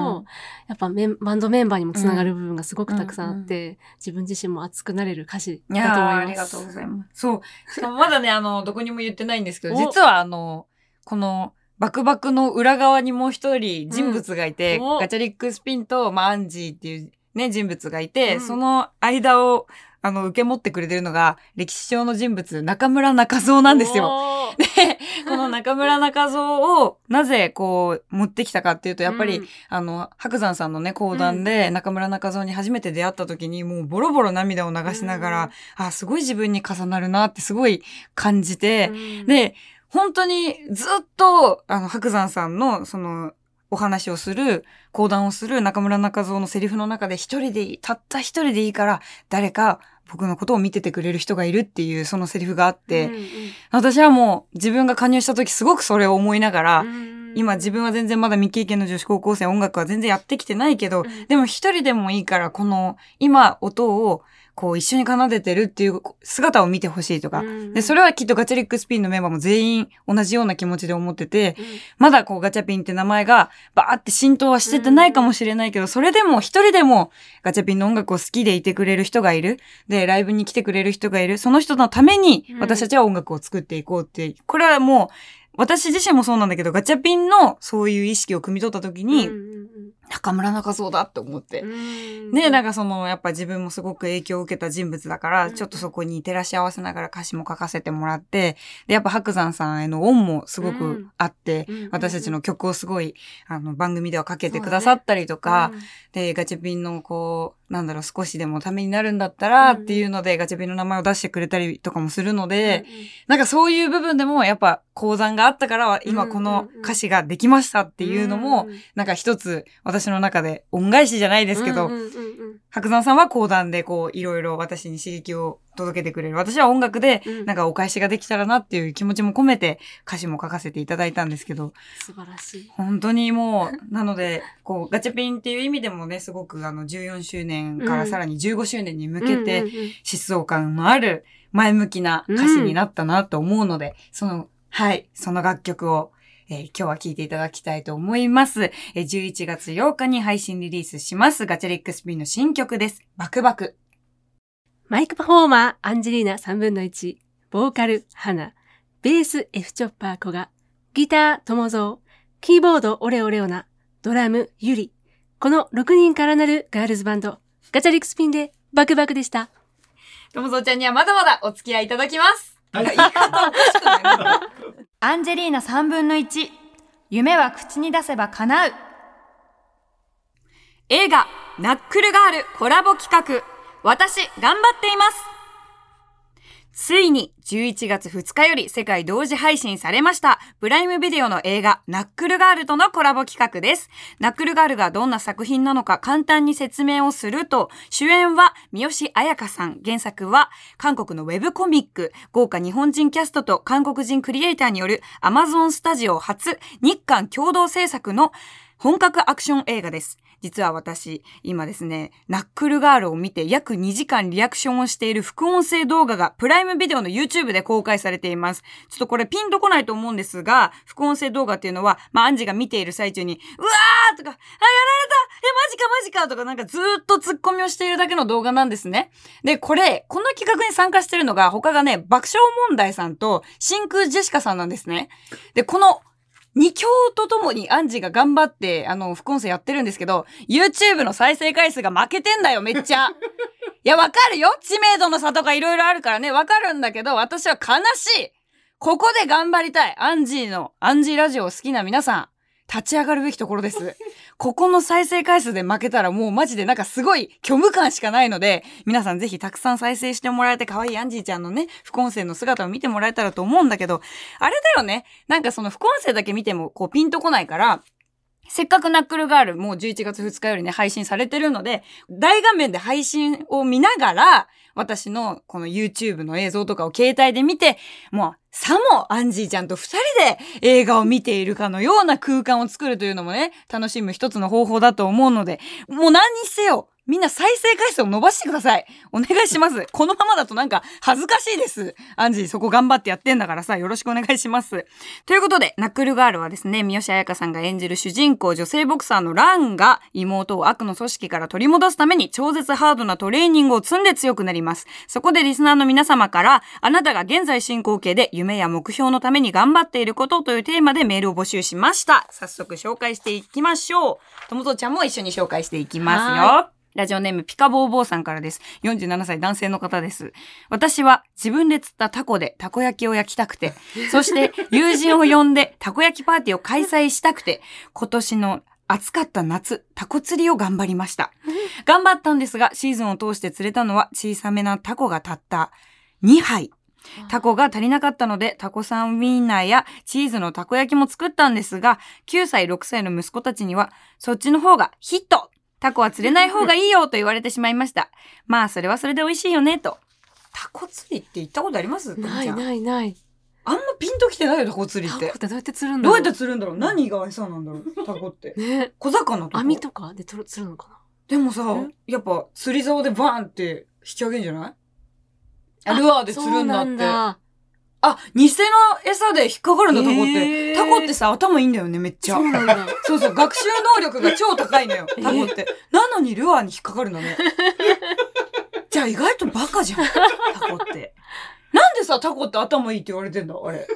やっぱメンバンドメンバーにもつながる部分がすごくたくさんあって、自分自身も熱くなれる歌詞だと思います。ーありがとうございます。そう。しかもまだね、あの、どこにも言ってないんですけど、お。実はあの、この、バクバクの裏側にもう一人人物がいて、ガチャリックスピンと、まあ、アンジーっていうね、人物がいて、うん。その間を、あの、受け持ってくれてるのが、歴史上の人物、中村中蔵なんですよ。で、この中村中蔵を、なぜこう、持ってきたかっていうと、やっぱり、うん。あの、白山さんのね、講談で中村中蔵に初めて出会った時に、もうボロボロ涙を流しながら、あ、すごい自分に重なるなってすごい感じて、うん、で、本当にずっと、あの、白山さんの、その、お話をする、講談をする中村中蔵のセリフの中で一人でいい、たった一人でいいから、誰か僕のことを見ててくれる人がいるっていうそのセリフがあって、うんうん。私はもう自分が加入した時すごくそれを思いながら、うん今自分は全然まだ未経験の女子高校生音楽は全然やってきてないけど、うん。でも一人でもいいからこの今音をこう一緒に奏でてるっていう姿を見てほしいとか、うんで、それはきっとガチャリックスピンのメンバーも全員同じような気持ちで思ってて、うん。まだこうガチャピンって名前がバーって浸透はしててないかもしれないけど、それでも一人でもガチャピンの音楽を好きでいてくれる人がいる。で、ライブに来てくれる人がいる。その人のためにうん。私たちは音楽を作っていこうって、これはもう私自身もそうなんだけど、ガチャピンのそういう意識を汲み取った時に、うんうん中村中蔵だって思って。うん。ねなんかその、やっぱ自分もすごく影響を受けた人物だから、うん。ちょっとそこに照らし合わせながら歌詞も書かせてもらって、で、やっぱ白山さんへの恩もすごくあって、うん。私たちの曲をすごい、あの、番組ではかけてくださったりとか、で、ガチャピンのこう、なんだろう、少しでもためになるんだったら、うんっていうので、ガチャピンの名前を出してくれたりとかもするのうんで、なんかそういう部分でも、やっぱ、講談があったから、今この歌詞ができましたっていうのも、なんか一つ、私の中で恩返しじゃないですけど、うんうんうんうん白山さんは講談でこう、いろいろ私に刺激を届けてくれる。私は音楽で、うん。なんかお返しができたらなっていう気持ちも込めて歌詞も書かせていただいたんですけど、素晴らしい。本当にもう、なので、こう、ガチャピンっていう意味でもね、すごくあの、14周年からさらに15周年に向けて、疾走感のある前向きな歌詞になったなと思うので、その、はい、その楽曲を、えー今日は聴いていただきたいと思います。えー11月8日に配信リリースします。ガチャリックスピンの新曲です。バクバク。マイクパフォーマー、アンジェリーナ3分の1、ボーカル、花、ベース、F チョッパー、コガ、ギター、トモゾウ、キーボード、オレオレオナ、ドラム、ユリ。この6人からなるガールズバンド、ガチャリックスピンでバクバクでした。ともぞうちゃんにはまだまだお付き合いいただきます。はい言い方おかしくないアンジェリーナ3分の1。夢は口に出せば叶う。映画、ナックルガールコラボ企画、私、頑張っています。ついに11月2日より世界同時配信されました、プライムビデオの映画、ナックルガールとのコラボ企画です。ナックルガールがどんな作品なのか簡単に説明をすると、主演は三好彩香さん、原作は韓国のウェブコミック、豪華日本人キャストと韓国人クリエイターによる Amazon スタジオ初日韓共同制作の本格アクション映画です。実は私、今ですね、ナックルガールを見て約2時間リアクションをしている副音声動画がプライムビデオの YouTube で公開されています。ちょっとこれピンとこないと思うんですが、副音声動画っていうのは、まあ、アンジが見ている最中に、うわーとか、あ、やられたえ、マジかマジかとかなんかずーっと突っ込みをしているだけの動画なんですね。で、これ、この企画に参加してるのが、他がね、爆笑問題さんと真空ジェシカさんなんですね。で、この二強とともにアンジが頑張って、あの、副音声やってるんですけど、YouTube の再生回数が負けてんだよ、めっちゃ。*laughs* いや、わかるよ。知名度の差とかいろいろあるからね、わかるんだけど、私は悲しい。ここで頑張りたい。アンジーの、アンジーラジオを好きな皆さん、立ち上がるべきところです。ここの再生回数で負けたらもうマジでなんかすごい虚無感しかないので、皆さんぜひたくさん再生してもらえて可愛いアンジーちゃんのね、副音声の姿を見てもらえたらと思うんだけど、あれだよね。なんかその副音声だけ見てもこうピンとこないから、せっかくナックルガールもう11月2日よりね、配信されてるので、大画面で配信を見ながら、私のこの YouTube の映像とかを携帯で見て、もう、さもアンジーちゃんと二人で映画を見ているかのような空間を作るというのもね、楽しむ一つの方法だと思うので、もう何にせよ、みんな再生回数を伸ばしてください。お願いします。このままだとなんか恥ずかしいです。アンジーそこ頑張ってやってんだからさ、よろしくお願いします。ということで、ナックルガールはですね、三好彩香さんが演じる主人公女性ボクサーのランが妹を悪の組織から取り戻すために超絶ハードなトレーニングを積んで強くなります。そこでリスナーの皆様から、あなたが現在進行形で夢や目標のために頑張っていることというテーマでメールを募集しました。早速紹介していきましょう。ともとちゃんも一緒に紹介していきますよ。ラジオネームピカボーボーさんからです。47歳男性の方です。私は自分で釣ったタコでたこ焼きを焼きたくて、そして友人を呼んでたこ焼きパーティーを開催したくて、今年の暑かった夏、タコ釣りを頑張りました。頑張ったんですが、シーズンを通して釣れたのは小さめなタコがたった2杯。タコが足りなかったので、タコさんウィンナーやチーズのたこ焼きも作ったんですが、9歳、6歳の息子たちには、そっちの方がヒットタコは釣れない方がいいよと言われてしまいました。*laughs* まあ、それはそれで美味しいよね、と。タコ釣りって言ったことあります？ないい。ないない。あんまピンときてないよ、タコ釣りってタコっ。てどうやって釣るんだどう？やろうって釣るんだろう何が餌なんだろう？*laughs* タコって。ね小魚とか。網とかで釣る釣るのかな？でもさえ、やっぱ釣り竿でバーンって引き上げんじゃない？あルアーで釣るんだって。だあ、偽の餌で引っかかるんだ、タコって。タコってさ、頭いいんだよね、めっちゃそ。うなんだ。そうそう、学習能力が超高いのよ、タコって。なのにルアーに引っかかるんだね。じゃあ意外とバカじゃん、タコって。なんでさ、タコって頭いいって言われてんだ、あれ。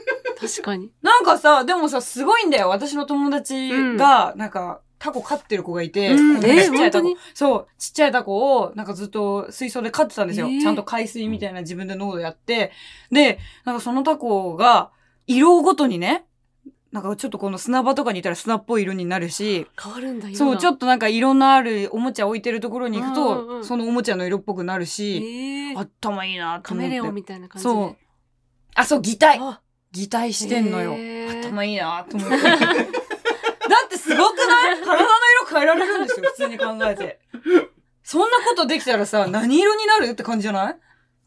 確かに。なんかさ、でもさ、すごいんだよ。私の友達が、なんか、タコ飼ってる子がいて、ちっちゃいタコそう、ちっちゃいタコを、なんかずっと水槽で飼ってたんですよ。えーちゃんと海水みたいな自分で濃度やって。で、なんかそのタコが、色ごとにね、なんかちょっとこの砂場とかにいたら砂っぽい色になるし、変わるんだよ。そう、ちょっっとなんか色のあるおもちゃ置いてるところに行くと、うんうんうんそのおもちゃの色っぽくなるとし、えー、頭いいなと思って。カメレオンみたいな感じで。そう。あ、そう、擬態。あ擬態してんのよ。頭いいなと思って。*laughs* だってすごくない？変えられるんですよ、普通に考えて。そんなことできたらさ、何色になる？って感じじゃない？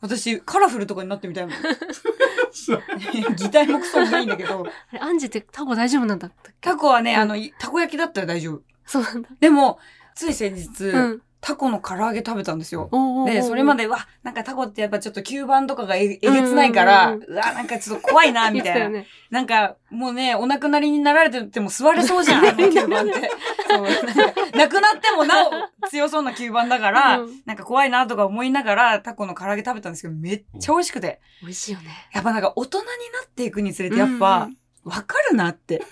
私、カラフルとかになってみたいもん。*laughs* 擬態もクソもないんだけど。あれ、アンジってタコ大丈夫なんだったっけ？タコはね、うんあの、いたこ焼きだったら大丈夫。そうなんだ。でも、つい先日、うん。タコの唐揚げ食べたんですよ。で、それまで、うわ、なんかタコってやっぱちょっと吸盤とかがええげつないから、うわ、なんかちょっと怖いな、みたいな。*laughs* ね。なんか、もうね、お亡くなりになられてても座れそうじゃん、*laughs* あの吸盤って。そう、なんか、亡くなってもなお強そうな吸盤だから、うんなんか怖いなとか思いながら、タコの唐揚げ食べたんですけど、めっちゃ美味しくて。美味しいよね。やっぱなんか大人になっていくにつれて、やっぱ、わかるなって。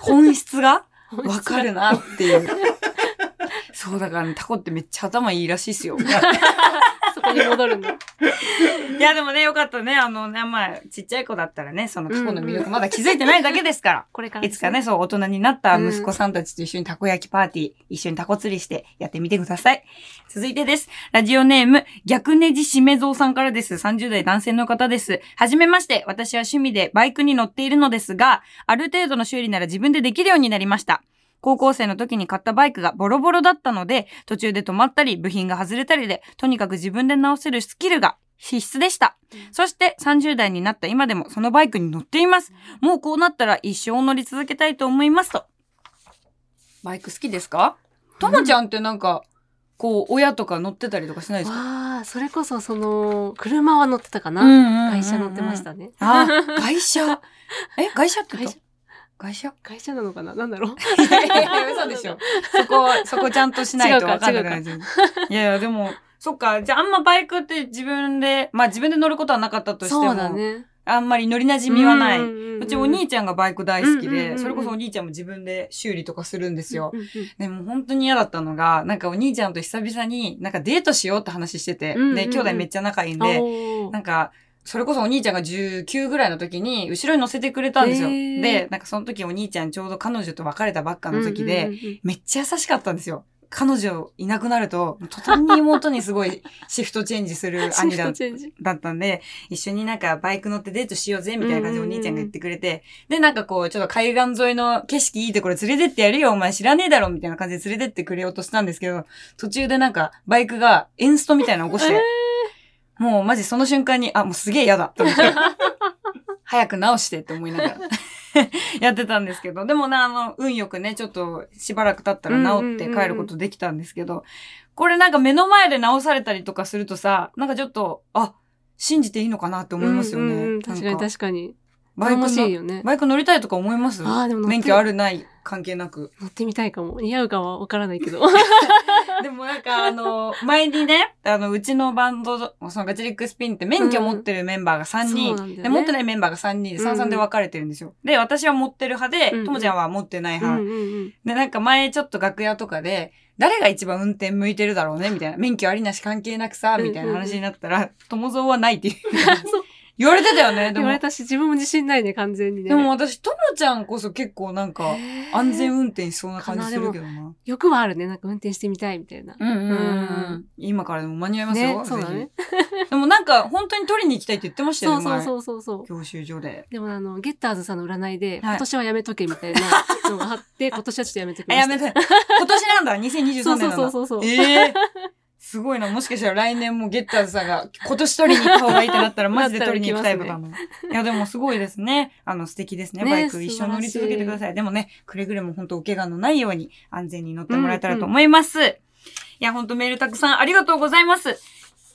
本質がわかるなっていう。そう、だからね、タコってめっちゃ頭いいらしいっすよ。*laughs* そこに戻るんだ。いや、でもね、よかったね。あのね、まあ、ちっちゃい子だったらね、その過去の魅力まだ気づいてないだけですから。これから、いつかね、。そう、大人になった息子さんたちと一緒にたこ焼きパーティー、一緒にタコ釣りしてやってみてください。続いてです。ラジオネーム、逆ネジしめぞうさんからです。30代男性の方です。はじめまして、私は趣味でバイクに乗っているのですが、ある程度の修理なら自分でできるようになりました。高校生の時に買ったバイクがボロボロだったので、途中で止まったり、部品が外れたりで、とにかく自分で直せるスキルが必須でした。そして30代になった今でもそのバイクに乗っています。もうこうなったら一生乗り続けたいと思いますと。バイク好きですか？ともちゃんってなんか、こう、親とか乗ってたりとかしないですか？わあ、それこそその、車は乗ってたかな。会社乗ってましたね。あ、外車。え、外車って言った外車会社なのかな？なんだろう？いやいやいや嘘でしょ。そこ、そこちゃんとしないと分かんなくなる。いやいや、でも、そっか。じゃあ、あんまバイクって自分で、まあ自分で乗ることはなかったとしても、そうだね。あんまり乗り馴染みはない。うちお兄ちゃんがバイク大好きで、それこそお兄ちゃんも自分で修理とかするんですよ。でも本当に嫌だったのが、なんかお兄ちゃんと久々になんかデートしようって話してて、で、兄弟めっちゃ仲いいんおで、ーなんか、それこそお兄ちゃんが19ぐらいの時に後ろに乗せてくれたんですよ。で、なんかその時お兄ちゃんちょうど彼女と別れたばっかの時で、めっちゃ優しかったんですよ。彼女いなくなると、途端に妹にすごいシフトチェンジする *laughs* 兄だだったんで、一緒になんかバイク乗ってデートしようぜ、みたいな感じでお兄ちゃんが言ってくれて、で、なんかこう、ちょっと海岸沿いの景色いいところ連れてってやるよ、お前知らねえだろ、みたいな感じで連れてってくれようとしたんですけど、途中でなんかバイクがエンストみたいなの起こして、もうマジその瞬間に、あ、もうすげえ嫌だって思って、*laughs* 早く直してって思いながら *laughs* やってたんですけど、でもね、あの、運よくね、ちょっとしばらく経ったら治って帰ることできたんですけど、これなんか目の前で直されたりとかするとさ、なんかちょっと、あ、信じていいのかなって思いますよね。うんうんうん確かになん確かに。バイク楽しいのよね。バイク乗りたいとか思います？ああ、でも免許あるない関係なく。*laughs* 乗ってみたいかも。似合うかはわからないけど。*laughs* でもなんかあの、前にね、あの、うちのバンド、そのガチリックスピンって免許持ってるメンバーが3人、そうなんねで持ってないメンバーが3人で3、3で分かれてるんですよ。で、私は持ってる派で、うんうんともちゃんは持ってないうん派。うんうん。で、なんか前ちょっと楽屋とかで、誰が一番運転向いてるだろうねみたいな。免許ありなし関係なくさ、みたいな話になったら、友蔵はないっていう。そ *laughs* う言われてたよね。でも言われ、たし、自分も自信ないね、完全にね。でも私、ともちゃんこそ結構なんか、安全運転しそうな感じするけどな。欲はあるね。なんか運転してみたいみたいな。うんうんうん。今からでも間に合いますよ。ね、そうだね。ぜひ。でもなんか、本当に取りに行きたいって言ってましたよね。そうそううそうそうそう。教習所で。でもあの、ゲッターズさんの占いで、はい今年はやめとけみたいな *laughs* のがあって、今年はちょっとやめときあ、ました。やめて。今年なんだ。2023そう年なんだ。そうそうそうそう。ええすごいな。もしかしたら来年もゲッターズさんが今年取りに行った方がいいってなったら *laughs* マジで取りに行きたいパターンだ。いや、でもすごいですね。あの、素敵ですね。ねバイク一生乗り続けてください。でもね、くれぐれも本当お怪我のないように安全に乗ってもらえたらと思います。いや、本当メールたくさんありがとうございます。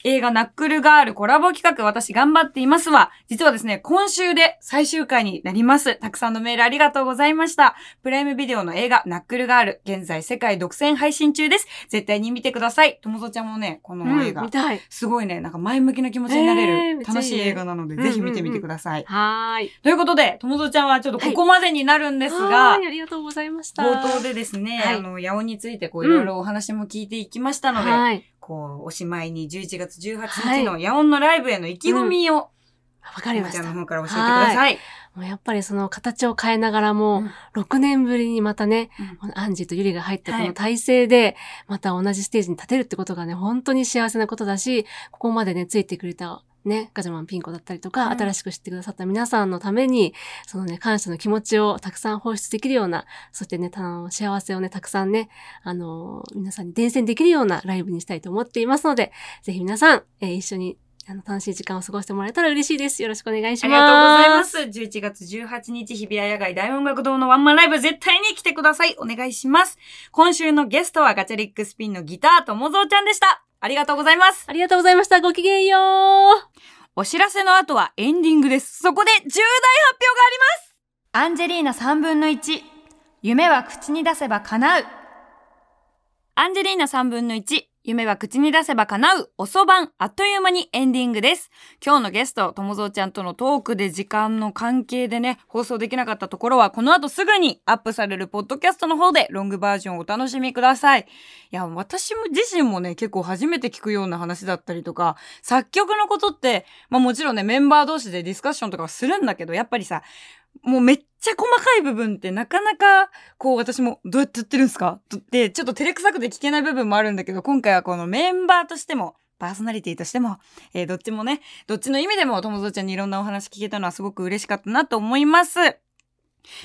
映画ナックルガールコラボ企画私頑張っていますわ。実はですね、今週で最終回になります。たくさんのメールありがとうございました。プライムビデオの映画ナックルガール、現在世界独占配信中です。絶対に見てください。ともぞちゃんもね、この映うん、画、見たい。すごいね、なんか前向きな気持ちになれえーるめっちゃいいね楽しい映画なので、うんうんうんぜひ見てみてください。はーい。ということで、ともぞちゃんはちょっとここまでになるんですが、はーいありがとうございました。冒頭でですね、はいあの、八尾についてこういろいろお話も聞いていきましたので、はい。こう、おしまいに11月18日の八尾のライブへの意気込みを、わかりともちゃんました。もの方から教えてください。うやっぱりその形を変えながらも、6年ぶりにまたね、このアンジーとユリが入ったこの体制で、また同じステージに立てるってことがね、本当に幸せなことだし、ここまでね、ついてくれた、ね、ガジャマンピンコだったりとか、うん新しく知ってくださった皆さんのために、そのね、感謝の気持ちをたくさん放出できるような、そしてね、た幸せをね、たくさんね、あのー皆さんに伝染できるようなライブにしたいと思っていますので、ぜひ皆さん、えー一緒にあの楽しい時間を過ごしてもらえたら嬉しいです。よろしくお願いします。ありがとうございます。11月18日日比谷野外大音楽堂のワンマンライブ絶対に来てください。お願いします。今週のゲストはガチャリックスピンのギターともぞうちゃんでした。ありがとうございます。ありがとうございました。ごきげんよう。お知らせの後はエンディングです。そこで重大発表がありますアンジェリーナ3分の1夢は口に出せば叶うアンジェリーナ3分の1、夢は口に出せば叶う、おそばん、あっという間にエンディングです。今日のゲスト、ともぞうちゃんとのトークで時間の関係でね、放送できなかったところは、この後すぐにアップされるポッドキャストの方でロングバージョンをお楽しみください。いや、私も自身もね、結構初めて聞くような話だったりとか、作曲のことって、まあもちろんね、メンバー同士でディスカッションとかはするんだけど、やっぱりさ、もうめっちっちゃ細かい部分ってなかなか、こう私もどうやってやってるんですか？って、ちょっと照れくさくて聞けない部分もあるんだけど、今回はこのメンバーとしても、パーソナリティとしても、えーどっちもね、どっちの意味でも、ともぞちゃんにいろんなお話聞けたのはすごく嬉しかったなと思います。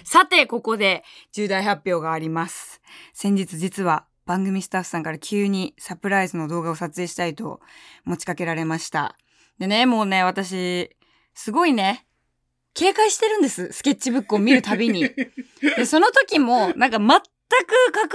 さて、ここで重大発表があります。先日実は番組スタッフさんから急にサプライズの動画を撮影したいと持ちかけられました。でね、もうね、私、すごいね、警戒してるんです。スケッチブックを見るたびに。で、その時も、なんか全く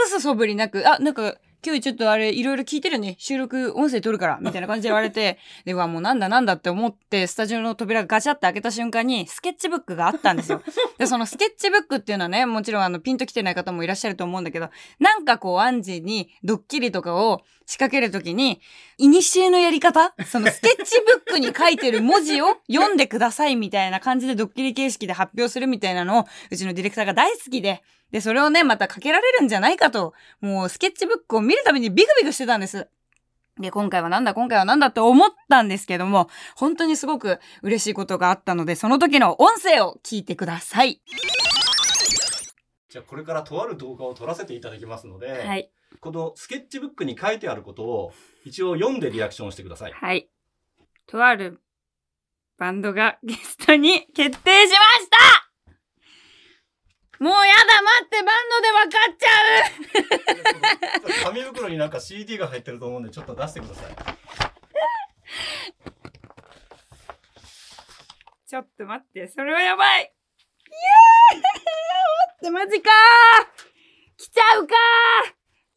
隠す素振りなく、あ、なんか、今日ちょっとあれ、いろいろ聞いてるね。収録、音声撮るから、*laughs* みたいな感じで言われて、で、うわ、もうなんだなんだって思って、スタジオの扉がガチャって開けた瞬間に、スケッチブックがあったんですよ。*laughs* で、そのスケッチブックっていうのはね、もちろんあの、ピンと来てない方もいらっしゃると思うんだけど、なんかこう、アンジーにドッキリとかを仕掛けるときに、いにしえのやり方？そのスケッチブックに書いてる文字を読んでくださいみたいな感じでドッキリ形式で発表するみたいなのを、うちのディレクターが大好きで、で、それをね、またかけられるんじゃないかと、もうスケッチブックを見るたびにビクビクしてたんです。で、今回はなんだ、今回はなんだって思ったんですけども、本当にすごく嬉しいことがあったので、その時の音声を聞いてください。じゃあこれからとある動画を撮らせていただきますので、はい。このスケッチブックに書いてあることを一応読んでリアクションしてください。はい。とあるバンドがゲストに決定しましたもうやだ待ってバンドで分かっちゃう。紙袋になんか CD が入ってると思うんでちょっと出してください。ちょっと待って、それはやばい。イエーって、マジか。ー来ちゃうか。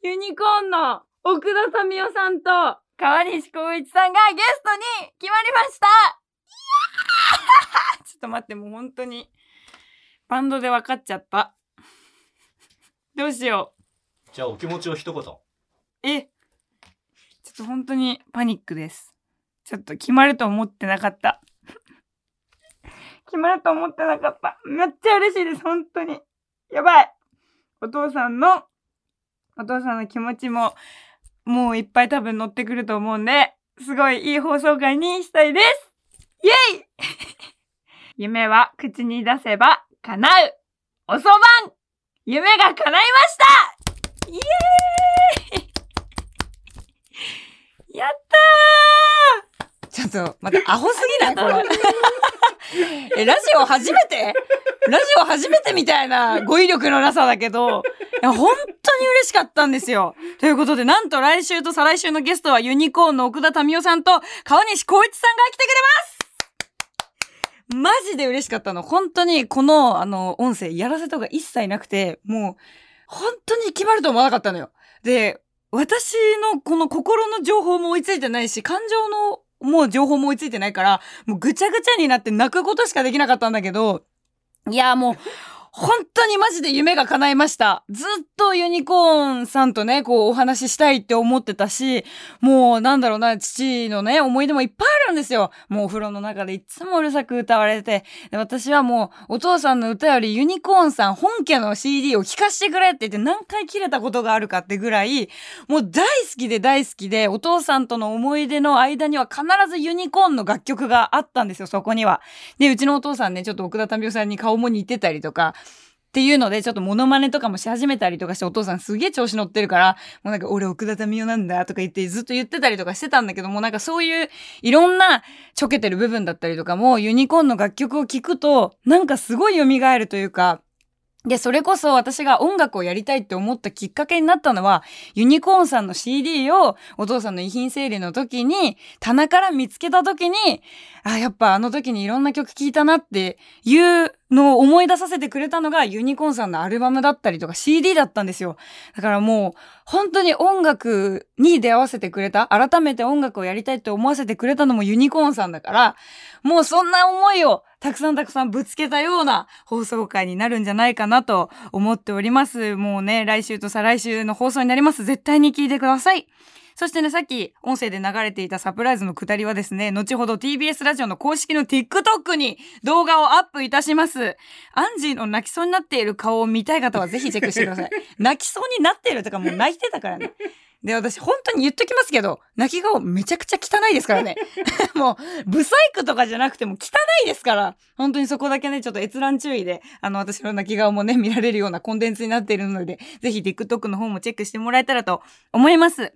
ーユニコーンの奥田民生さんと川西光一さんがゲストに決まりました。ちょっと待って、もう本当にバンドで分かっちゃった。どうしよじゃあお気持ちを一言。う。えちょっと本当にパニックです。ちょっと決まると思ってなかった。決まると思ってなかった。めっちゃ嬉しいです、本当に。やばい。お父さんの、お父さんの気持ちも、もういっぱい多分乗ってくると思うんで、すごいいい放送回にしたいです。イェイ *laughs* 夢は口に出せば叶う。おそばん。夢が叶いました。イエーイ。やったー。ちょっと、またアホすぎない？これ。*laughs* え、ラジオ初めて？ラジオ初めてみたいな語彙力のなさだけど、いや、本当に嬉しかったんですよ。ということで、なんと来週と再来週のゲストはユニコーンの奥田民生さんと川西光一さんが来てくれます。マジで嬉しかったの。本当にこの、あの、音声やらせとか一切なくて、もう、本当に決まると思わなかったのよ。で、私のこの心の情報も追いついてないし、感情のもう情報も追いついてないから、もうぐちゃぐちゃになって泣くことしかできなかったんだけど、いや、もう、本当にマジで夢が叶いました。ずっとユニコーンさんとね、こうお話ししたいって思ってたし、もうなんだろうな、父のね、思い出もいっぱいあるんですよ。もうお風呂の中でいつもうるさく歌われて、で私はもうお父さんの歌よりユニコーンさん本家の CD を聴かせてくれって言って何回切れたことがあるかってぐらい、もう大好きで大好きで、お父さんとの思い出の間には必ずユニコーンの楽曲があったんですよ、そこには。で、うちのお父さんね、ちょっと奥田民生さんに顔も似てたりとか、っていうので、ちょっとモノマネとかもし始めたりとかして、お父さんすげえ調子乗ってるから、もうなんか、俺奥田民生なんだとか言って、ずっと言ってたりとかしてたんだけども、なんかそういう、いろんなちょけてる部分だったりとかも、ユニコーンの楽曲を聴くと、なんかすごい蘇るというか、で、それこそ私が音楽をやりたいって思ったきっかけになったのは、ユニコーンさんの CD をお父さんの遺品整理の時に、棚から見つけた時に、あ、やっぱあの時にいろんな曲聴いたなっていうのを思い出させてくれたのがユニコーンさんのアルバムだったりとか CD だったんですよ。だからもう、本当に音楽に出会わせてくれた、改めて音楽をやりたいって思わせてくれたのもユニコーンさんだから、もうそんな思いをたくさんたくさんぶつけたような放送回になるんじゃないかなと思っております。もうね、来週と再来週の放送になります。絶対に聞いてください。そしてね、さっき音声で流れていたサプライズのくだりはですね、後ほど TBS ラジオの公式の TikTok に動画をアップいたします。アンジーの泣きそうになっている顔を見たい方はぜひチェックしてください。*laughs* 泣きそうになっているとかもう泣いてたからね。で、私本当に言っときますけど、泣き顔めちゃくちゃ汚いですからね。*laughs* もう、ブサイクとかじゃなくても汚いですから、本当にそこだけね、ちょっと閲覧注意で、あの、私の泣き顔もね、見られるようなコンテンツになっているので、ぜひ TikTok の方もチェックしてもらえたらと思います。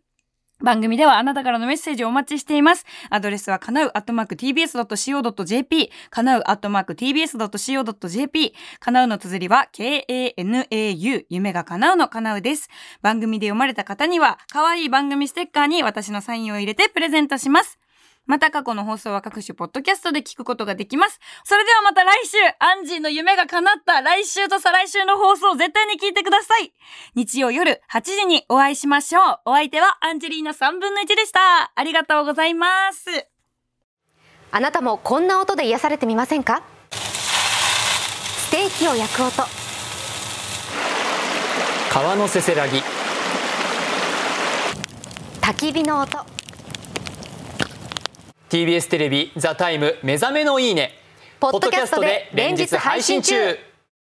番組ではあなたからのメッセージをお待ちしています。アドレスはかなうアットマーク tbs.co.jp、かなうアットマーク tbs.co.jp、かなうの綴りは k-a-n-a-u、夢がかなうのかなうです。番組で読まれた方には、可愛い番組ステッカーに私のサインを入れてプレゼントします。また過去の放送は各種ポッドキャストで聞くことができます。それではまた来週、アンジーの夢が叶った来週と再来週の放送絶対に聞いてください。日曜夜8時にお会いしましょう。お相手はアンジェリーナ3分の1でした。ありがとうございます。あなたもこんな音で癒されてみませんか？ステーキを焼く音川のせせらぎ焚き火の音 TBS テレビ「ザタイム目覚めのいいね」ポッドキャストで連日配信中。